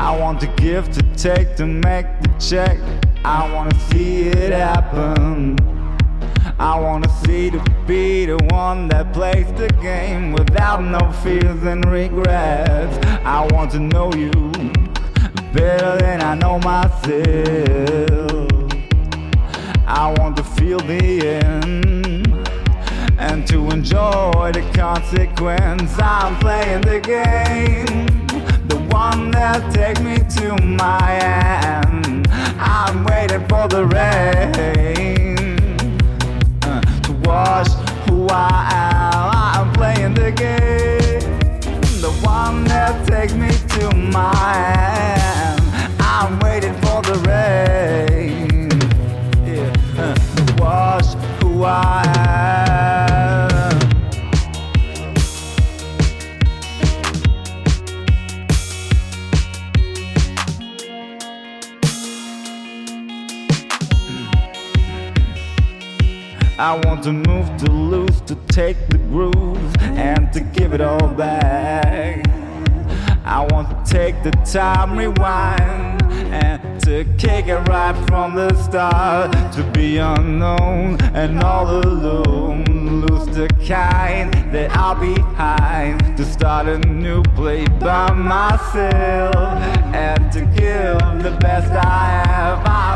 I want to give to take to make the check. I wanna see it happen. I wanna see to be the one that plays the game without no fears and regrets. I want to know you better than I know myself. I want to feel the end and to enjoy the consequence. I'm playing the game, my end. I'm waiting for the rain uh, to wash who I am. I'm playing the game, the one that takes me to my end. I'm waiting for the rain yeah, uh, to wash who I am. I want to move to loose, to take the groove, and to give it all back. I want to take the time, rewind, and to kick it right from the start. To be unknown and all alone, lose the kind that I'll be behind. To start a new play by myself, and to give the best I have. I'm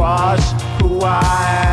was who I am.